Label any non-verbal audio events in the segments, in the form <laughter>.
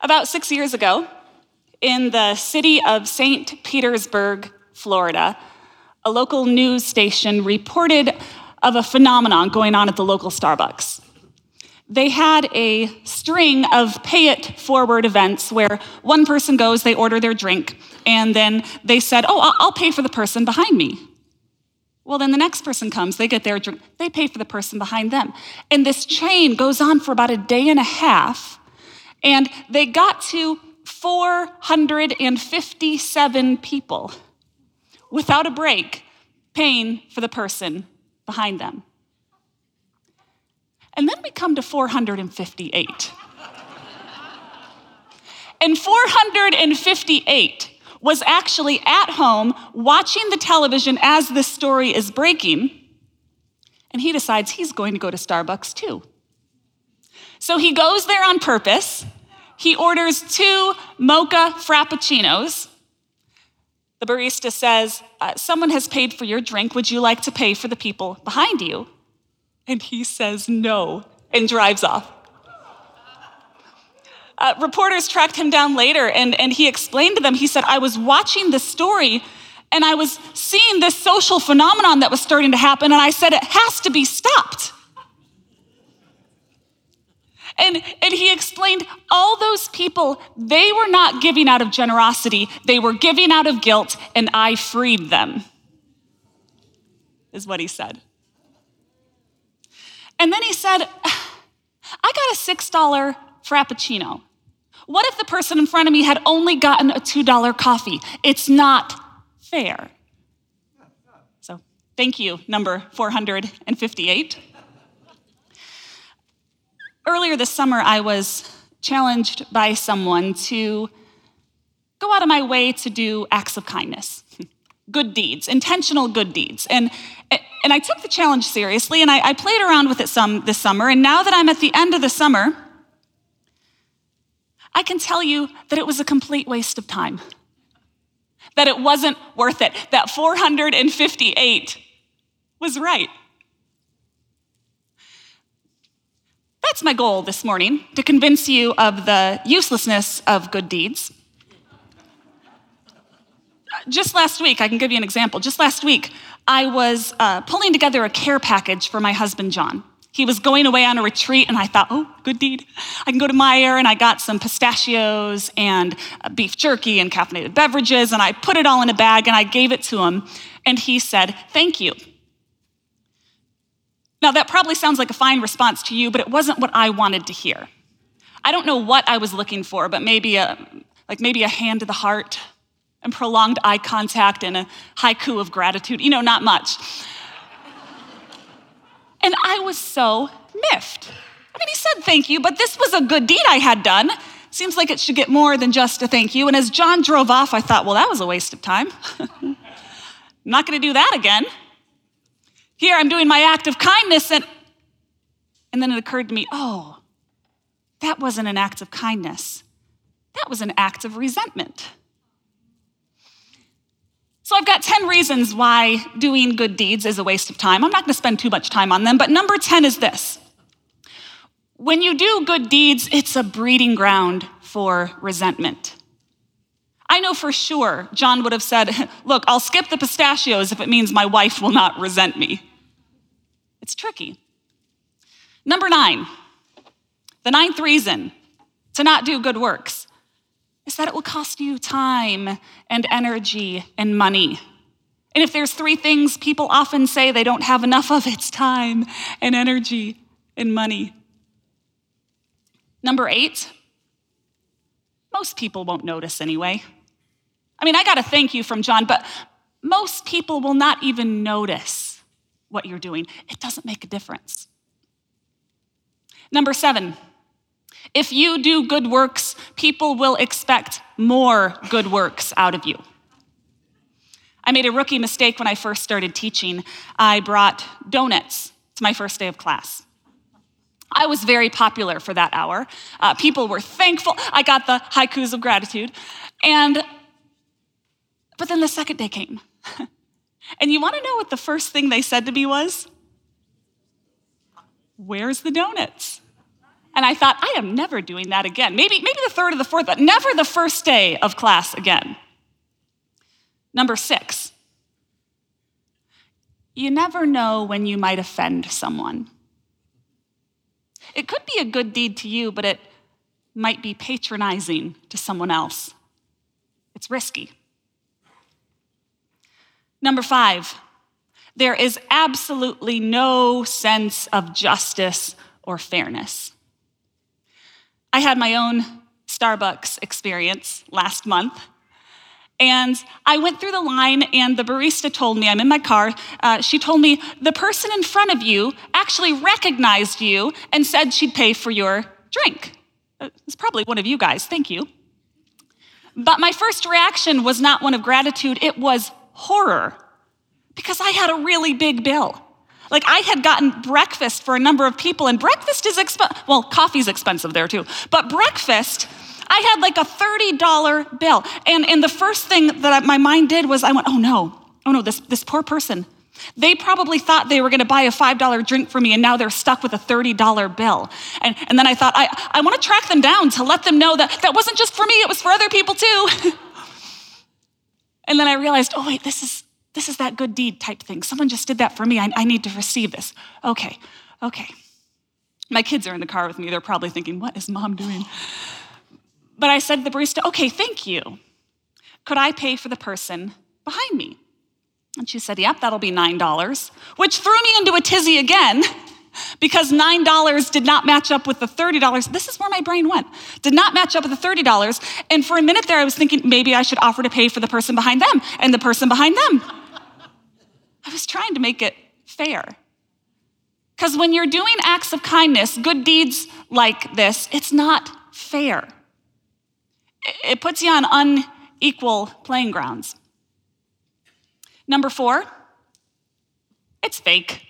About six years ago, in the city of St. Petersburg, Florida, a local news station reported of a phenomenon going on at the local Starbucks. They had a string of pay it forward events where one person goes, they order their drink, and then they said, Oh, I'll pay for the person behind me. Well, then the next person comes, they get their drink, they pay for the person behind them. And this chain goes on for about a day and a half, and they got to 457 people without a break paying for the person behind them. And then we come to 458. and 458 was actually at home watching the television as this story is breaking, and he decides he's going to go to Starbucks too. So he goes there on purpose. He orders two mocha frappuccinos. The barista says, uh, Someone has paid for your drink. Would you like to pay for the people behind you? And he says no and drives off. Uh, reporters tracked him down later and, and he explained to them, he said, I was watching the story and I was seeing this social phenomenon that was starting to happen, and I said, it has to be stopped. And, and he explained all those people, they were not giving out of generosity, they were giving out of guilt, and I freed them, is what he said. And then he said, I got a $6 Frappuccino. What if the person in front of me had only gotten a $2 coffee? It's not fair. So, thank you, number 458. Earlier this summer, I was challenged by someone to go out of my way to do acts of kindness, <laughs> good deeds, intentional good deeds. And, and I took the challenge seriously and I, I played around with it some this summer. And now that I'm at the end of the summer, I can tell you that it was a complete waste of time, that it wasn't worth it, that 458 was right. That's my goal this morning to convince you of the uselessness of good deeds. Just last week, I can give you an example. Just last week, I was uh, pulling together a care package for my husband, John. He was going away on a retreat, and I thought, oh, good deed. I can go to Meijer, and I got some pistachios and uh, beef jerky and caffeinated beverages, and I put it all in a bag and I gave it to him. And he said, thank you. Now, that probably sounds like a fine response to you, but it wasn't what I wanted to hear. I don't know what I was looking for, but maybe a, like maybe a hand to the heart and prolonged eye contact and a haiku of gratitude. You know, not much. and I was so miffed. I mean, he said thank you, but this was a good deed I had done. Seems like it should get more than just a thank you. And as John drove off, I thought, well, that was a waste of time. <laughs> I'm not going to do that again. Here, I'm doing my act of kindness, and, and then it occurred to me oh, that wasn't an act of kindness, that was an act of resentment. So I've got 10 reasons why doing good deeds is a waste of time. I'm not going to spend too much time on them, but number 10 is this. When you do good deeds, it's a breeding ground for resentment. I know for sure John would have said, <laughs> Look, I'll skip the pistachios if it means my wife will not resent me. It's tricky. Number nine, the ninth reason to not do good works is that it will cost you time and energy and money. And if there's three things people often say they don't have enough of, it's time and energy and money. Number eight, most people won't notice anyway. I mean, I got a thank you from John, but most people will not even notice what you're doing. It doesn't make a difference. Number seven, if you do good works, people will expect more good works out of you. I made a rookie mistake when I first started teaching. I brought donuts to my first day of class. I was very popular for that hour. Uh, people were thankful. I got the haikus of gratitude. And, but then the second day came. <laughs> and you want to know what the first thing they said to me was? Where's the donuts? And I thought, I am never doing that again. Maybe, maybe the third or the fourth, but never the first day of class again. Number six, you never know when you might offend someone. It could be a good deed to you, but it might be patronizing to someone else. It's risky. Number five, there is absolutely no sense of justice or fairness. I had my own Starbucks experience last month. And I went through the line, and the barista told me, I'm in my car, uh, she told me, the person in front of you actually recognized you and said she'd pay for your drink. Uh, it's probably one of you guys, thank you. But my first reaction was not one of gratitude, it was horror, because I had a really big bill. Like I had gotten breakfast for a number of people, and breakfast is expensive. Well, coffee's expensive there too, but breakfast. I had like a $30 bill. And, and the first thing that my mind did was I went, oh no, oh no, this, this poor person. They probably thought they were gonna buy a $5 drink for me, and now they're stuck with a $30 bill. And, and then I thought, I, I wanna track them down to let them know that that wasn't just for me, it was for other people too. <laughs> and then I realized, oh wait, this is, this is that good deed type thing. Someone just did that for me. I, I need to receive this. Okay, okay. My kids are in the car with me. They're probably thinking, what is mom doing? But I said to the barista, okay, thank you. Could I pay for the person behind me? And she said, yep, that'll be $9, which threw me into a tizzy again <laughs> because $9 did not match up with the $30. This is where my brain went. Did not match up with the $30. And for a minute there, I was thinking maybe I should offer to pay for the person behind them and the person behind them. I was trying to make it fair. Because when you're doing acts of kindness, good deeds like this, it's not fair. It puts you on unequal playing grounds. Number four, it's fake.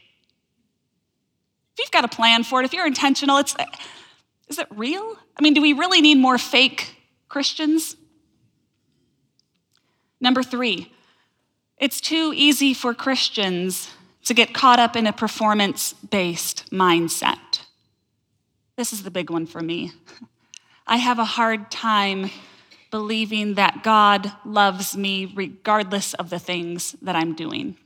If you've got a plan for it, if you're intentional, it's is it real? I mean, do we really need more fake Christians? Number three, it's too easy for Christians to get caught up in a performance based mindset. This is the big one for me. <laughs> I have a hard time believing that God loves me regardless of the things that I'm doing.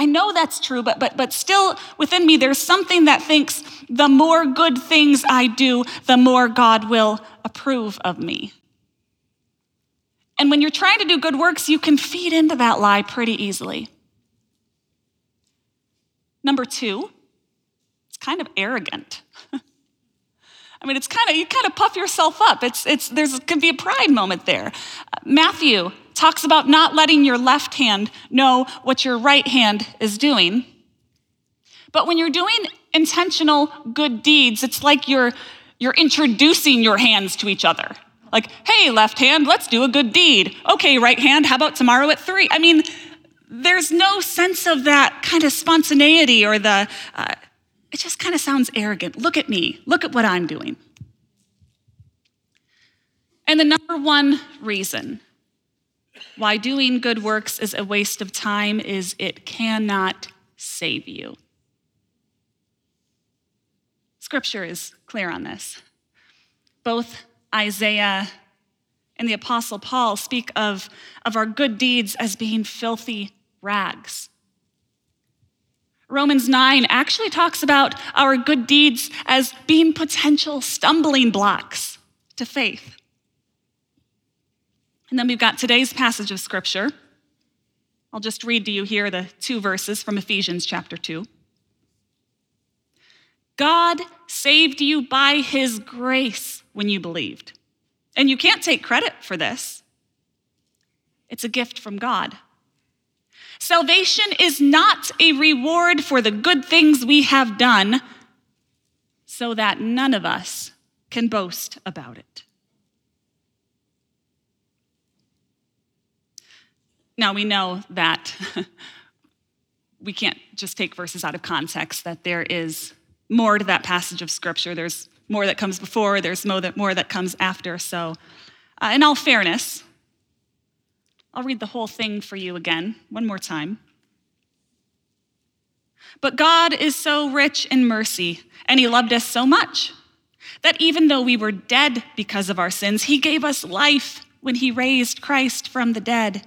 I know that's true, but, but, but still within me, there's something that thinks the more good things I do, the more God will approve of me. And when you're trying to do good works, you can feed into that lie pretty easily. Number two, it's kind of arrogant. <laughs> I mean, it's kind of, you kind of puff yourself up. It's, it's, there's can be a pride moment there. Matthew talks about not letting your left hand know what your right hand is doing. But when you're doing intentional good deeds, it's like you're, you're introducing your hands to each other. Like, hey, left hand, let's do a good deed. Okay, right hand, how about tomorrow at three? I mean, there's no sense of that kind of spontaneity or the, uh, it just kind of sounds arrogant. Look at me, look at what I'm doing. And the number one reason why doing good works is a waste of time is it cannot save you. Scripture is clear on this. Both Isaiah and the Apostle Paul speak of, of our good deeds as being filthy rags. Romans 9 actually talks about our good deeds as being potential stumbling blocks to faith. And then we've got today's passage of scripture. I'll just read to you here the two verses from Ephesians chapter 2. God saved you by his grace when you believed. And you can't take credit for this, it's a gift from God. Salvation is not a reward for the good things we have done, so that none of us can boast about it. Now, we know that <laughs> we can't just take verses out of context, that there is more to that passage of scripture. There's more that comes before, there's more that, more that comes after. So, uh, in all fairness, I'll read the whole thing for you again, one more time. But God is so rich in mercy, and He loved us so much That even though we were dead because of our sins, he gave us life when he raised Christ from the dead.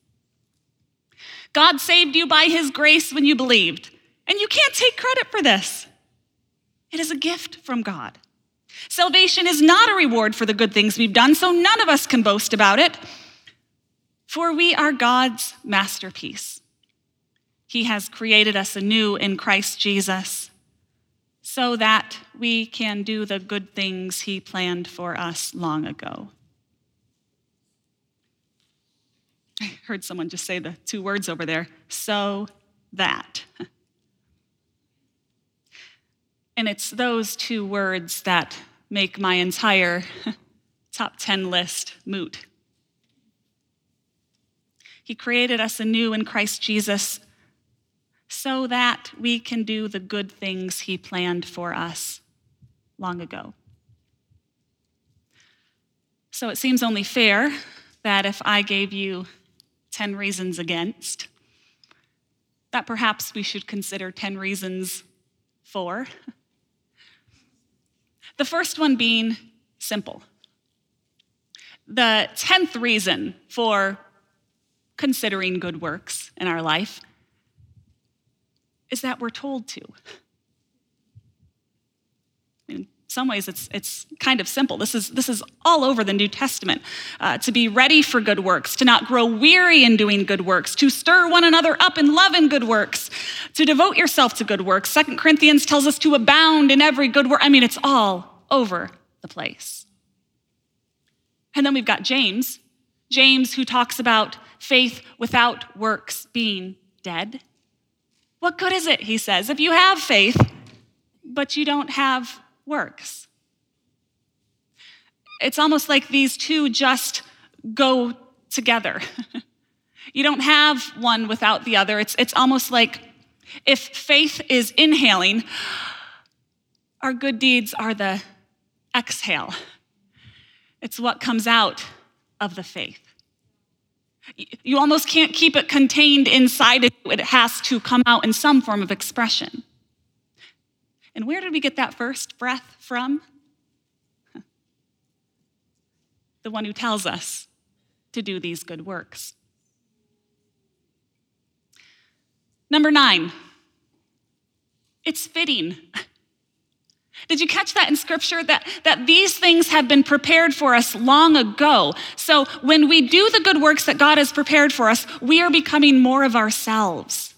God saved you by his grace when you believed, and you can't take credit for this. It is a gift from God. Salvation is not a reward for the good things we've done, so none of us can boast about it, for we are God's masterpiece. He has created us anew in Christ Jesus so that we can do the good things He planned for us long ago. I <laughs> heard someone just say the two words over there so that. <laughs> And it's those two words that make my entire <laughs> top 10 list moot. He created us anew in Christ Jesus so that we can do the good things He planned for us long ago. So it seems only fair that if I gave you 10 reasons against, that perhaps we should consider 10 reasons for. <laughs> The first one being simple. The 10th reason for considering good works in our life is that we're told to. <laughs> Some ways, it's, it's kind of simple. This is, this is all over the New Testament. Uh, to be ready for good works, to not grow weary in doing good works, to stir one another up in love and good works, to devote yourself to good works. Second Corinthians tells us to abound in every good work. I mean, it's all over the place. And then we've got James, James, who talks about faith without works being dead. What good is it, he says, if you have faith, but you don't have works? It's almost like these two just go together. <laughs> you don't have one without the other. It's, it's almost like if faith is inhaling, our good deeds are the exhale. It's what comes out of the faith. You almost can't keep it contained inside it. It has to come out in some form of expression. And where did we get that first breath from? <laughs> The one who tells us to do these good works. Number nine, it's fitting. <laughs> Did you catch that in scripture? That, that these things have been prepared for us long ago. So when we do the good works that God has prepared for us, we are becoming more of ourselves.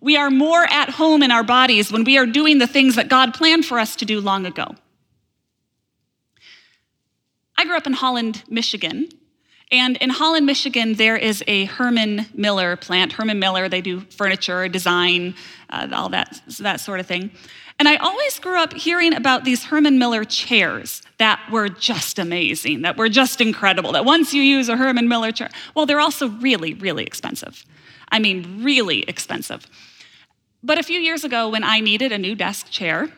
We are more at home in our bodies when we are doing the things that God planned for us to do long ago. I grew up in Holland, Michigan. And in Holland, Michigan, there is a Herman Miller plant. Herman Miller, they do furniture, design, uh, all that, that sort of thing. And I always grew up hearing about these Herman Miller chairs that were just amazing, that were just incredible, that once you use a Herman Miller chair, well, they're also really, really expensive. I mean, really expensive. But a few years ago, when I needed a new desk chair,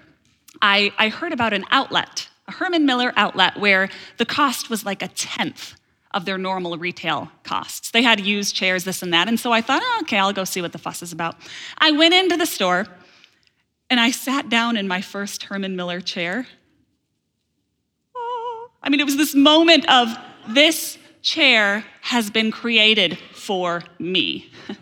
I, I heard about an outlet, a Herman Miller outlet, where the cost was like a tenth of their normal retail costs. They had used chairs, this and that. And so I thought, oh, okay, I'll go see what the fuss is about. I went into the store and I sat down in my first Herman Miller chair. Oh, I mean, it was this moment of this chair has been created for me. <laughs>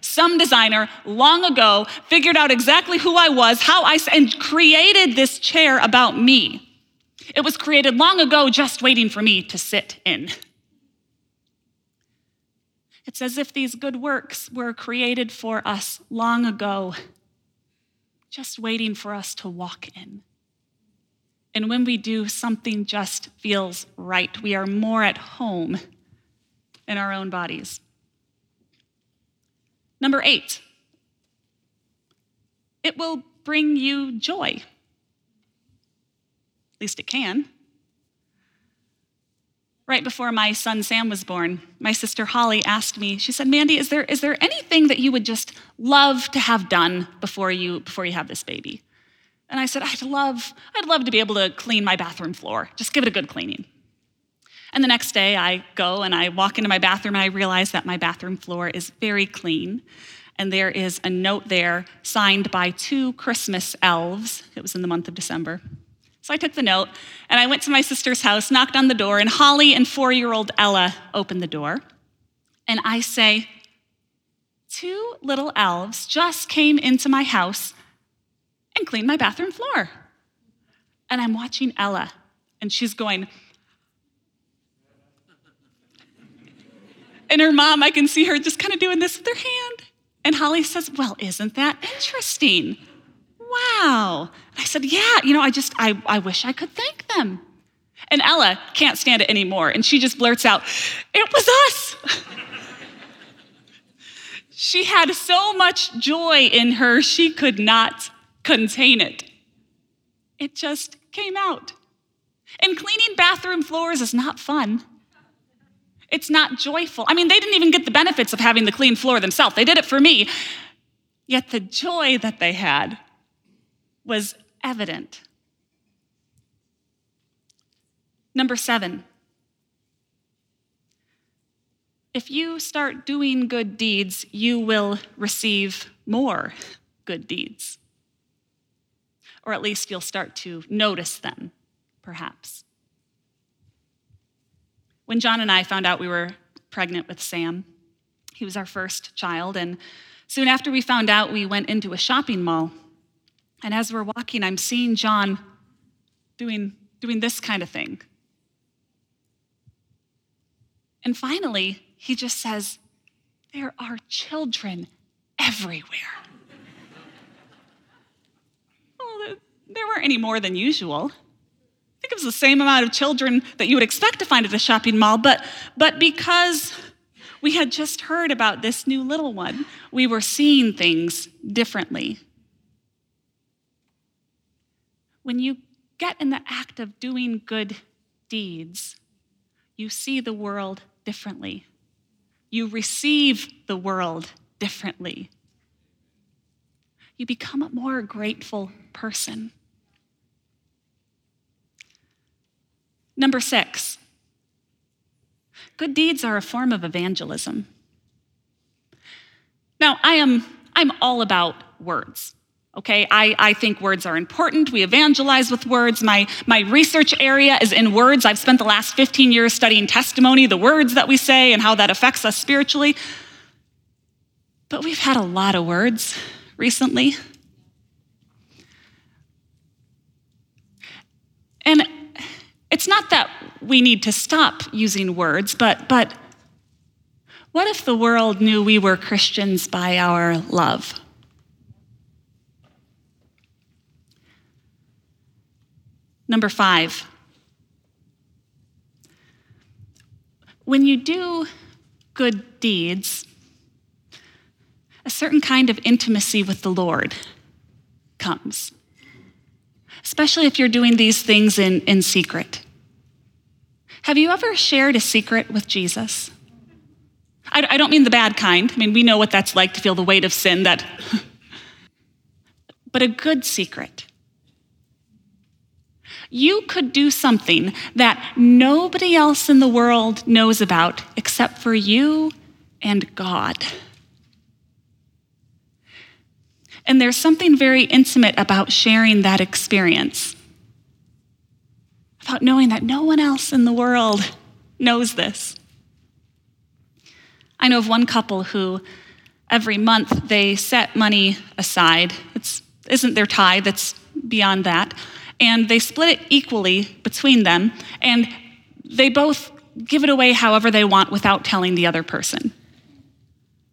Some designer long ago figured out exactly who I was, how I, and created this chair about me. It was created long ago, just waiting for me to sit in. It's as if these good works were created for us long ago just waiting for us to walk in. And when we do, something just feels right. We are more at home in our own bodies. Number eight, it will bring you joy. At least it can. Right before my son Sam was born, my sister Holly asked me, she said, Mandy, is there, is there anything that you would just love to have done before you, before you have this baby? And I said, I'd love, I'd love to be able to clean my bathroom floor. Just give it a good cleaning. And the next day I go and I walk into my bathroom and I realize that my bathroom floor is very clean. And there is a note there signed by two Christmas elves. It was in the month of December. So I took the note and I went to my sister's house, knocked on the door, and Holly and four year old Ella opened the door. And I say, Two little elves just came into my house and clean my bathroom floor. And I'm watching Ella, and she's going, and her mom, I can see her just kind of doing this with her hand. And Holly says, Well, isn't that interesting? wow. I said, yeah, you know, I just, I, I wish I could thank them. And Ella can't stand it anymore. And she just blurts out, it was us. <laughs> she had so much joy in her, she could not contain it. It just came out. And cleaning bathroom floors is not fun. It's not joyful. I mean, they didn't even get the benefits of having the clean floor themselves. They did it for me. Yet the joy that they had was evident. Number seven, if you start doing good deeds, you will receive more good deeds. Or at least you'll start to notice them, perhaps. When John and I found out we were pregnant with Sam, he was our first child, and soon after we found out, we went into a shopping mall and as we're walking, I'm seeing John doing, doing this kind of thing. And finally, he just says, There are children everywhere. well, there weren't any more than usual. I think it was the same amount of children that you would expect to find at a shopping mall, but, but because we had just heard about this new little one, we were seeing things differently. When you get in the act of doing good deeds, you see the world differently. You receive the world differently. You become a more grateful person. Number six, good deeds are a form of evangelism. Now, I am I'm all about words. Okay, I, I think words are important. We evangelize with words. My, my research area is in words. I've spent the last 15 years studying testimony, the words that we say, and how that affects us spiritually. But we've had a lot of words recently. And it's not that we need to stop using words, but, but what if the world knew we were Christians by our love? Number five, when you do good deeds, a certain kind of intimacy with the Lord comes, especially if you're doing these things in, in secret. Have you ever shared a secret with Jesus? I, I don't mean the bad kind. I mean, we know what that's like to feel the weight of sin that, <laughs> but a good secret you could do something that nobody else in the world knows about except for you and God. And there's something very intimate about sharing that experience, about knowing that no one else in the world knows this. I know of one couple who every month they set money aside. It isn't their tithe, it's beyond that and they split it equally between them, and they both give it away however they want without telling the other person.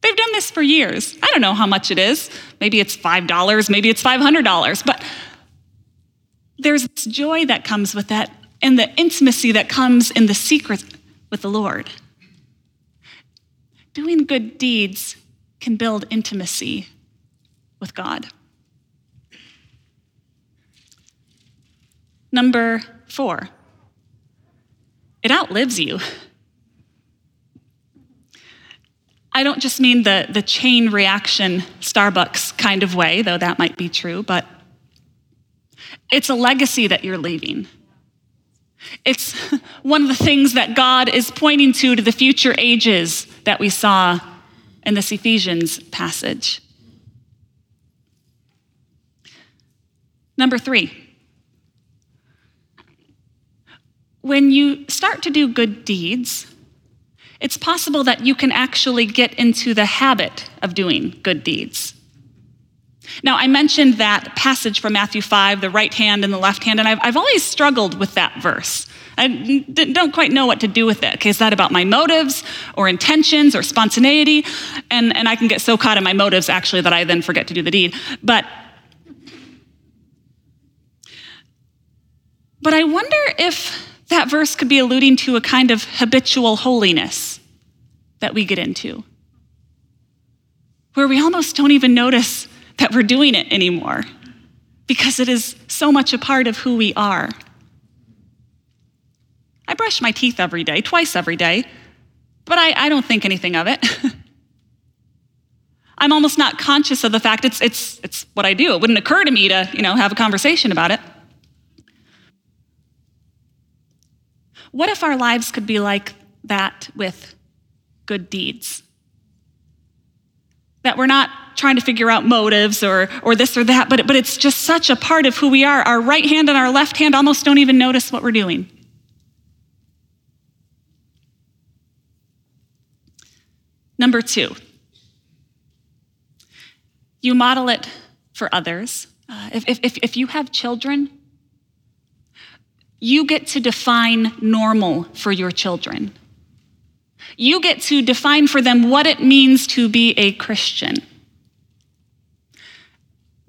They've done this for years. I don't know how much it is. Maybe it's $5, maybe it's $500, but there's this joy that comes with that and the intimacy that comes in the secret with the Lord. Doing good deeds can build intimacy with God. Number four. It outlives you. I don't just mean the, the chain reaction Starbucks kind of way, though that might be true, but it's a legacy that you're leaving. It's <laughs> one of the things that God is pointing to to the future ages that we saw in this Ephesians passage. Number three, when you start to do good deeds, it's possible that you can actually get into the habit of doing good deeds. Now, I mentioned that passage from Matthew 5, the right hand and the left hand, and I've, I've always struggled with that verse. I don't quite know what to do with it. Okay, is that about my motives or intentions or spontaneity? And, and I can get so caught in my motives, actually, that I then forget to do the deed. But, but I wonder if that verse could be alluding to a kind of habitual holiness that we get into, where we almost don't even notice that we're doing it anymore because it is so much a part of who we are. I brush my teeth every day, twice every day, but I, I don't think anything of it. <laughs> I'm almost not conscious of the fact it's, it's, it's what I do. It wouldn't occur to me to, you know, have a conversation about it. What if our lives could be like that with good deeds? That we're not trying to figure out motives or, or this or that, but, but it's just such a part of who we are. Our right hand and our left hand almost don't even notice what we're doing. Number two, you model it for others. Uh, if, if, if you have children, you get to define normal for your children. You get to define for them what it means to be a Christian.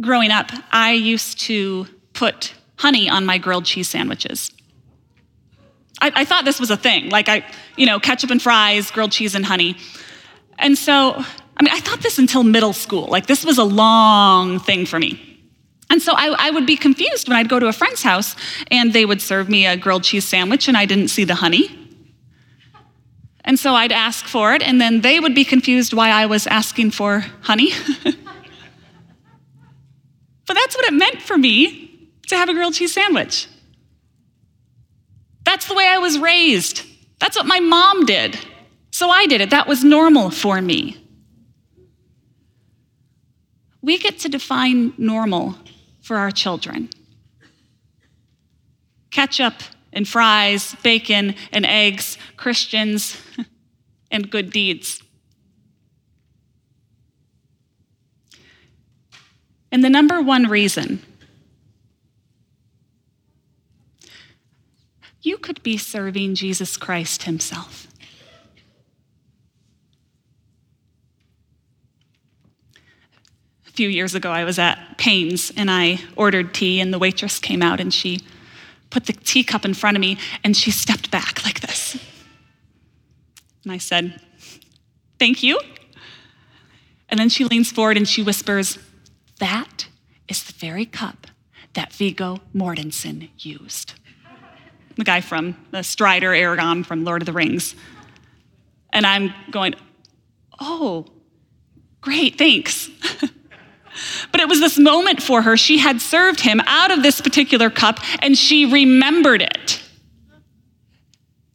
Growing up, I used to put honey on my grilled cheese sandwiches. I, I, thought this was a thing, like I, you know, ketchup and fries, grilled cheese and honey. And so, I mean, I thought this until middle school. Like, this was a long thing for me. And so I, I, would be confused when I'd go to a friend's house and they would serve me a grilled cheese sandwich and I didn't see the honey. And so I'd ask for it, and then they would be confused why I was asking for honey. <laughs> but that's what it meant for me to have a grilled cheese sandwich. That's the way I was raised. That's what my mom did. So I did it. That was normal for me. We get to define normal for our children. Ketchup and fries, bacon and eggs, Christians <laughs> and good deeds. And the number one reason you could be serving Jesus Christ Himself. A few years ago, I was at Payne's and I ordered tea, and the waitress came out and she put the teacup in front of me and she stepped back like this. And I said, Thank you. And then she leans forward and she whispers, That is the very cup that Viggo Mortensen used. The guy from the Strider Aragorn from Lord of the Rings. And I'm going, Oh, great, thanks. <laughs> But it was this moment for her. She had served him out of this particular cup and she remembered it.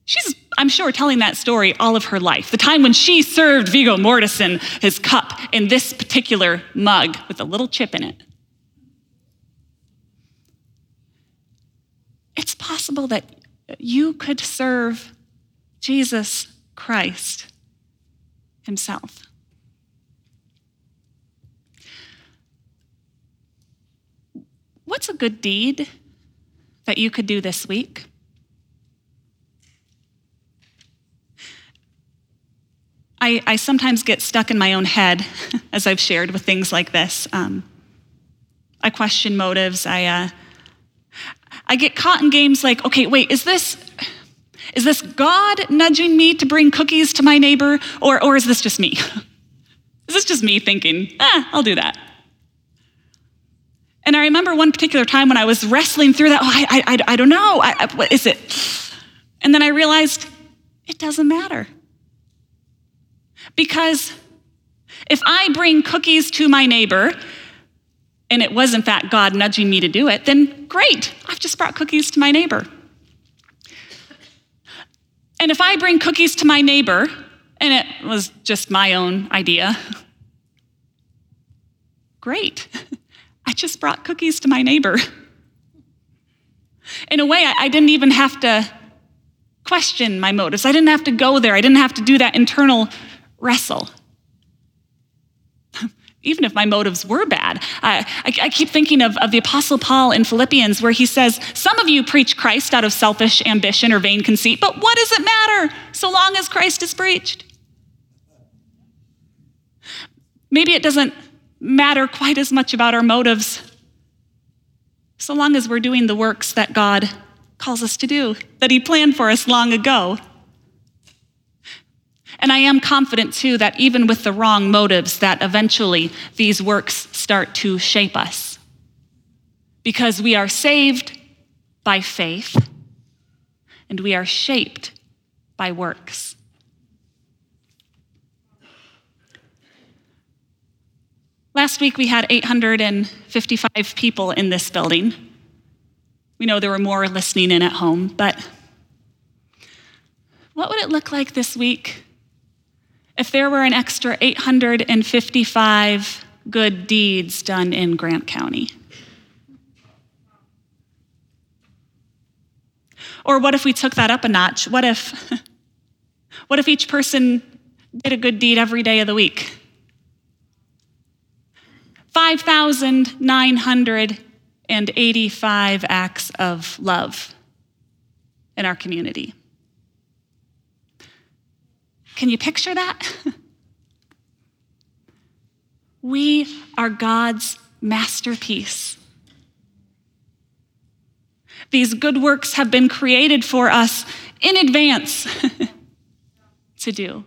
She's, I'm sure, telling that story all of her life. The time when she served Viggo Mortensen his cup in this particular mug with a little chip in it. It's possible that you could serve Jesus Christ himself. What's a good deed that you could do this week? I, I sometimes get stuck in my own head, <laughs> as I've shared with things like this. Um, I question motives. I, uh, I get caught in games like, okay, wait, is this, is this God nudging me to bring cookies to my neighbor, or, or is this just me? <laughs> is this just me thinking, ah, I'll do that? And I remember one particular time when I was wrestling through that. Oh, I, I, I don't know. I, I, what is it? And then I realized it doesn't matter. Because if I bring cookies to my neighbor, and it was in fact God nudging me to do it, then great, I've just brought cookies to my neighbor. And if I bring cookies to my neighbor, and it was just my own idea, <laughs> great. I just brought cookies to my neighbor. In a way, I didn't even have to question my motives. I didn't have to go there. I didn't have to do that internal wrestle. <laughs> even if my motives were bad. I, I, I, keep thinking of, of the Apostle Paul in Philippians, where he says, Some of you preach Christ out of selfish ambition or vain conceit, but what does it matter so long as Christ is preached? Maybe it doesn't matter quite as much about our motives so long as we're doing the works that God calls us to do, that He planned for us long ago. And I am confident too that even with the wrong motives, that eventually these works start to shape us. Because we are saved by faith and we are shaped by works. Last week we had 855 people in this building. We know there were more listening in at home, but what would it look like this week if there were an extra 855 good deeds done in Grant County? Or what if we took that up a notch? What if <laughs> what if each person did a good deed every day of the week? 5,985 acts of love in our community. Can you picture that? <laughs> we are God's masterpiece. These good works have been created for us in advance <laughs> to do.